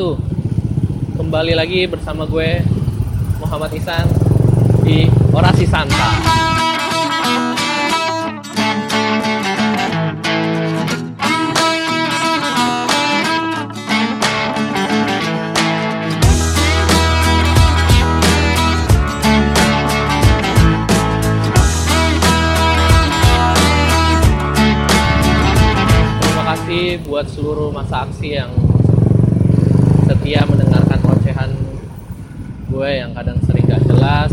wabarakatuh Kembali lagi bersama gue Muhammad Isan Di Orasi Santa. Terima kasih buat seluruh masa aksi yang setia mendengarkan ocehan gue yang kadang sering gak jelas.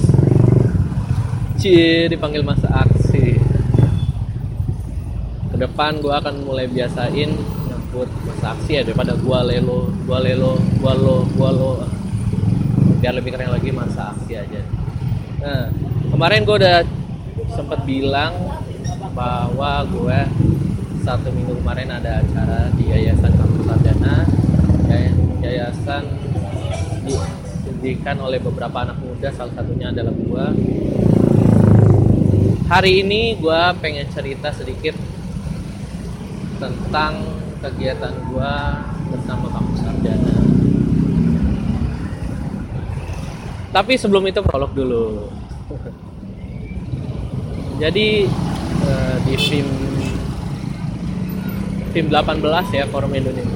Cie dipanggil masa aksi. Ke depan gue akan mulai biasain nyebut masa aksi ya daripada gua lelo, gua lelo, gua lo, gua lo. Biar lebih keren lagi masa aksi aja. Nah, kemarin gue udah sempet bilang bahwa gue satu minggu kemarin ada acara di Yayasan Kampus Sarjana Yayasan didirikan oleh beberapa anak muda salah satunya adalah gue hari ini gue pengen cerita sedikit tentang kegiatan gue bersama Kampus Sarjana tapi sebelum itu prolog dulu. Jadi eh, di film tim 18 ya Forum Indonesia.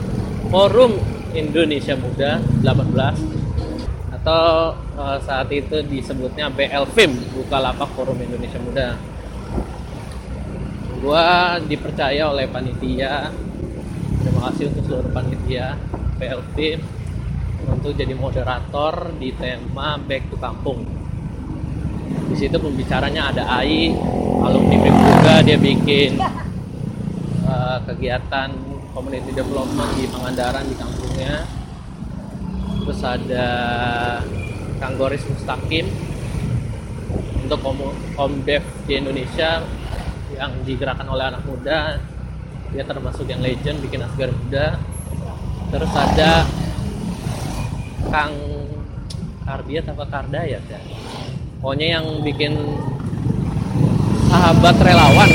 Forum Indonesia Muda 18 atau eh, saat itu disebutnya BL Film Bukalapak Forum Indonesia Muda. Gua dipercaya oleh panitia. Terima kasih untuk seluruh panitia Film untuk jadi moderator di tema Back to Kampung. Di situ pembicaranya ada AI alumni BEM juga dia bikin uh, kegiatan community development di Pangandaran di kampungnya. Terus ada Kang Goris Mustaqim untuk Komdev di Indonesia yang digerakkan oleh anak muda. Dia termasuk yang legend bikin asgar muda terus ada Kang Kardiat apa Kardayat ya? Pokoknya yang bikin sahabat relawan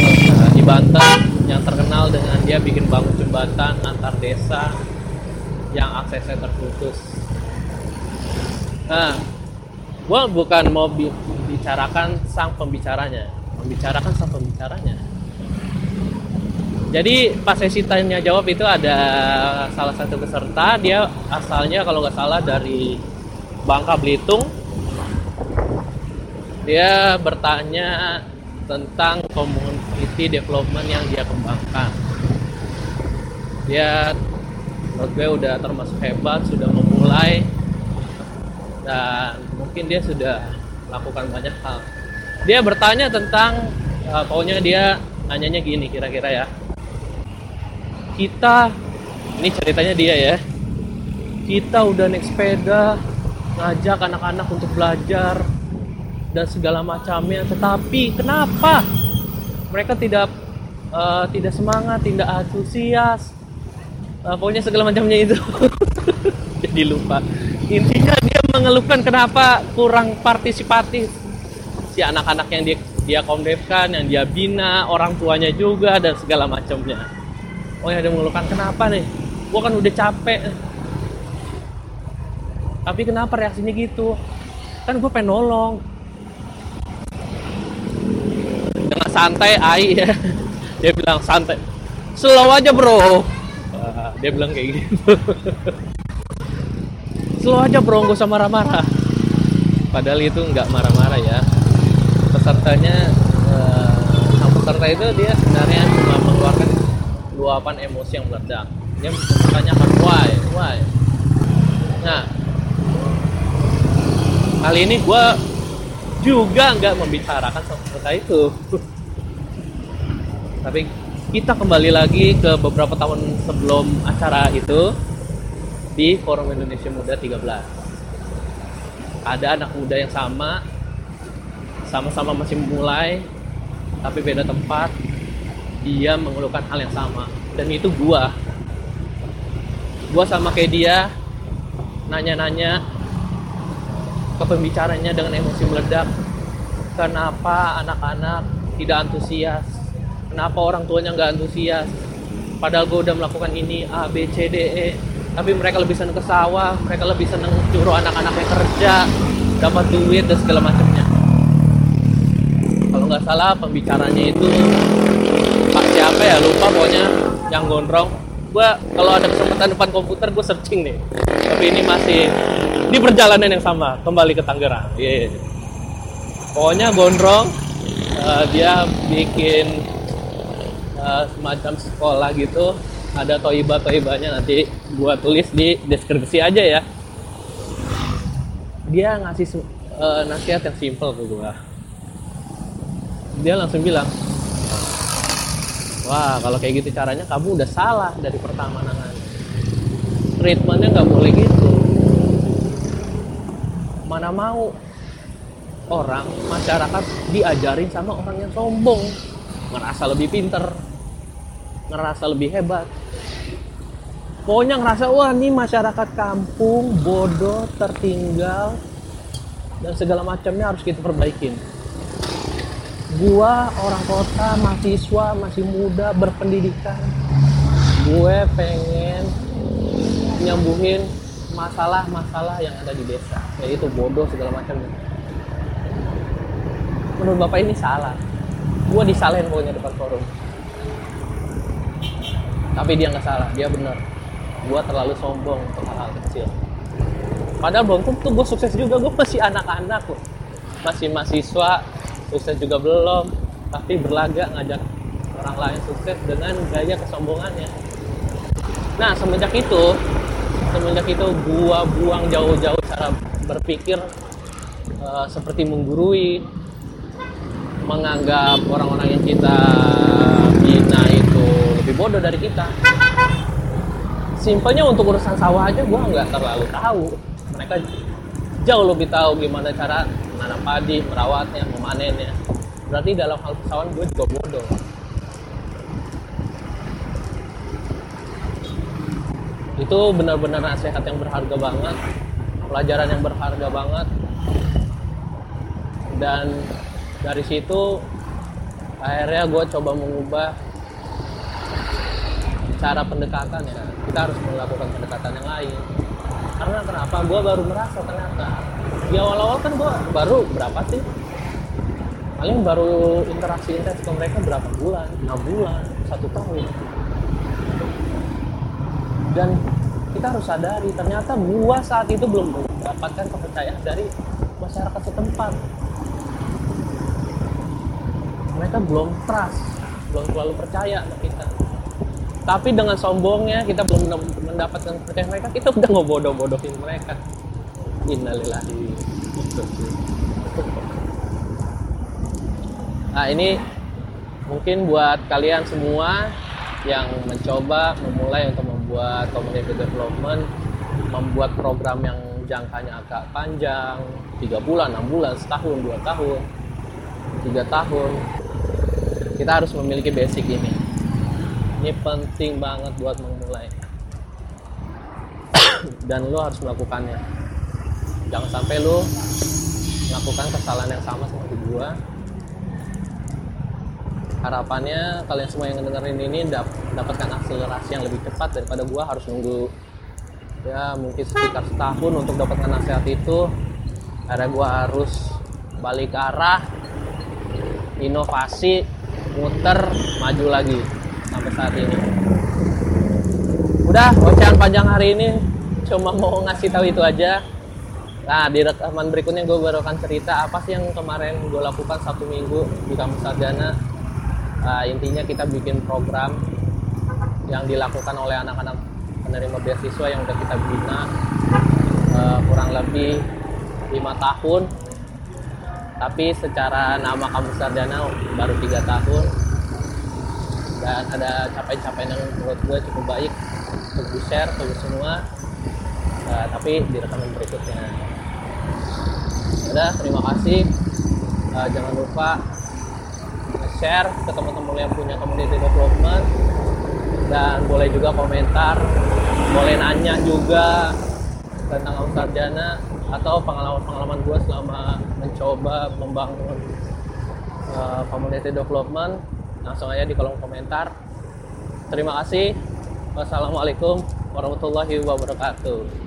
di Banten yang terkenal dengan dia bikin bangun jembatan antar desa yang aksesnya terputus. Nah, gua bukan mau bi- bicarakan sang pembicaranya, membicarakan sang pembicaranya. Jadi pas sesi tanya jawab itu ada salah satu peserta dia asalnya kalau nggak salah dari Bangka Belitung dia bertanya tentang community development yang dia kembangkan. Dia menurut gue udah termasuk hebat, sudah memulai dan mungkin dia sudah lakukan banyak hal. Dia bertanya tentang eh, pokoknya dia nanyanya gini kira-kira ya. Kita ini ceritanya dia ya. Kita udah naik sepeda ngajak anak-anak untuk belajar dan segala macamnya tetapi kenapa mereka tidak eh, tidak semangat tidak antusias Eh, pokoknya segala macamnya itu. Jadi lupa. Intinya dia mengeluhkan kenapa kurang partisipatif. Si anak-anak yang dia dia kondefkan yang dia bina orang tuanya juga dan segala macamnya. Oh ya dia mengeluhkan kenapa nih? Gua kan udah capek. Tapi kenapa reaksinya gitu? Kan gue pengen nolong dengan santai ai. Ya dia bilang santai. Slow aja bro. Wah, dia bilang kayak gitu. Slow aja bro gak usah marah-marah. Padahal itu nggak marah-marah ya. Pesertanya eh, sang peserta itu dia sebenarnya cuma mengeluarkan luapan emosi yang meledak. Dia menanyakan why? Why? Nah. Kali ini gue juga nggak membicarakan soal peserta itu tapi kita kembali lagi ke beberapa tahun sebelum acara itu di Forum Indonesia Muda 13 ada anak muda yang sama sama-sama masih memulai tapi beda tempat. Dia mengeluhkan hal yang sama. Dan itu gua. Gua sama kayak dia nanya-nanya ke pembicaranya dengan emosi meledak. Kenapa anak-anak tidak antusias kenapa orang tuanya nggak antusias? Padahal gue udah melakukan ini A B C D E. Tapi mereka lebih seneng ke sawah mereka lebih seneng nyuruh anak-anaknya kerja dapat duit dan segala macamnya. Kalau nggak salah pembicaranya itu pak siapa ya? Lupa pokoknya yang gondrong. Gue kalau ada kesempatan depan komputer gue searching nih. Tapi ini masih di perjalanan yang sama kembali ke Tangerang. Yeah. pokoknya gondrong uh, dia bikin uh, semacam sekolah gitu ada toiba toibanya nanti gua tulis di deskripsi aja ya. Dia ngasih uh, nasihat yang simple ke gua. Dia langsung bilang wah kalau kayak gitu caranya kamu udah salah dari pertama nangan. Treatmentnya nggak boleh gitu. Mana mau orang masyarakat diajarin sama orang yang sombong ngerasa lebih pinter ngerasa lebih hebat. Pokoknya ngerasa wah ini masyarakat kampung bodoh tertinggal dan segala macamnya harus kita perbaikin. Gua orang kota mahasiswa masih muda berpendidikan. Gue pengen nyembuhin masalah-masalah yang ada di desa. Yaitu bodoh segala macamnya. Menurut bapak ini salah. Gue disalahin pokoknya depan forum tapi dia nggak salah dia benar. Gue terlalu sombong untuk hal-hal kecil. Padahal belum tentu gue sukses juga gue masih anak-anak loh masih mahasiswa sukses juga belum. Tapi berlagak ngajak orang lain sukses dengan gaya kesombongannya. Nah semenjak itu semenjak itu gue buang jauh-jauh cara berpikir uh, seperti menggurui menganggap orang-orang yang kita lebih bodoh dari kita. Simpelnya untuk urusan sawah aja gue nggak terlalu tahu. Mereka jauh lebih tahu gimana cara menanam padi merawatnya memanennya. Berarti dalam hal pesawat gue juga bodoh. Itu benar-benar nasihat yang berharga banget. Pelajaran yang berharga banget. Dan dari situ akhirnya gue coba mengubah cara pendekatan ya. Kita harus melakukan pendekatan yang lain. Karena kenapa? Gue baru merasa ternyata. Di awal-awal kan gue baru berapa sih? Paling baru interaksi intens ke mereka berapa bulan? Enam bulan? Satu tahun. Dan kita harus sadari ternyata gua saat itu belum mendapatkan kepercayaan dari masyarakat setempat. Mereka belum trust belum terlalu percaya ke kita tapi dengan sombongnya kita belum mendapatkan kepercayaan mereka kita udah ngebodoh-bodohin mereka. Innalillahi. Nah ini mungkin buat kalian semua yang mencoba memulai untuk membuat community development membuat program yang jangkanya agak panjang tiga bulan, enam bulan, setahun, dua tahun, tiga tahun kita harus memiliki basic ini ini penting banget buat memulai. Dan lo harus melakukannya. Jangan sampai lo melakukan kesalahan yang sama seperti gua. Harapannya kalian semua yang ngedengerin ini dap dapatkan akselerasi yang lebih cepat daripada gua harus nunggu ya mungkin sekitar setahun untuk dapatkan nasihat itu. Akhirnya gua harus balik arah inovasi muter maju lagi sampai saat ini. Udah ocehan panjang hari ini. Cuma mau ngasih tahu itu aja. Nah di rekaman berikutnya gue baru akan cerita apa sih yang kemarin gue lakukan satu minggu di kampus sarjana. Uh, intinya kita bikin program yang dilakukan oleh anak-anak penerima beasiswa yang udah kita bina uh, kurang lebih lima tahun. Tapi secara nama kampus sarjana baru tiga tahun dan ada capaian-capaian yang menurut gue cukup baik untuk di share ke semua. Uh, tapi di rekaman berikutnya. Udah terima kasih. Uh, jangan lupa share ke teman-teman yang punya community development. Dan boleh juga komentar boleh nanya juga tentang sarjana atau pengalaman-pengalaman gue selama mencoba membangun uh, community development langsung aja di kolom komentar. Terima kasih. Wassalamualaikum warahmatullahi wabarakatuh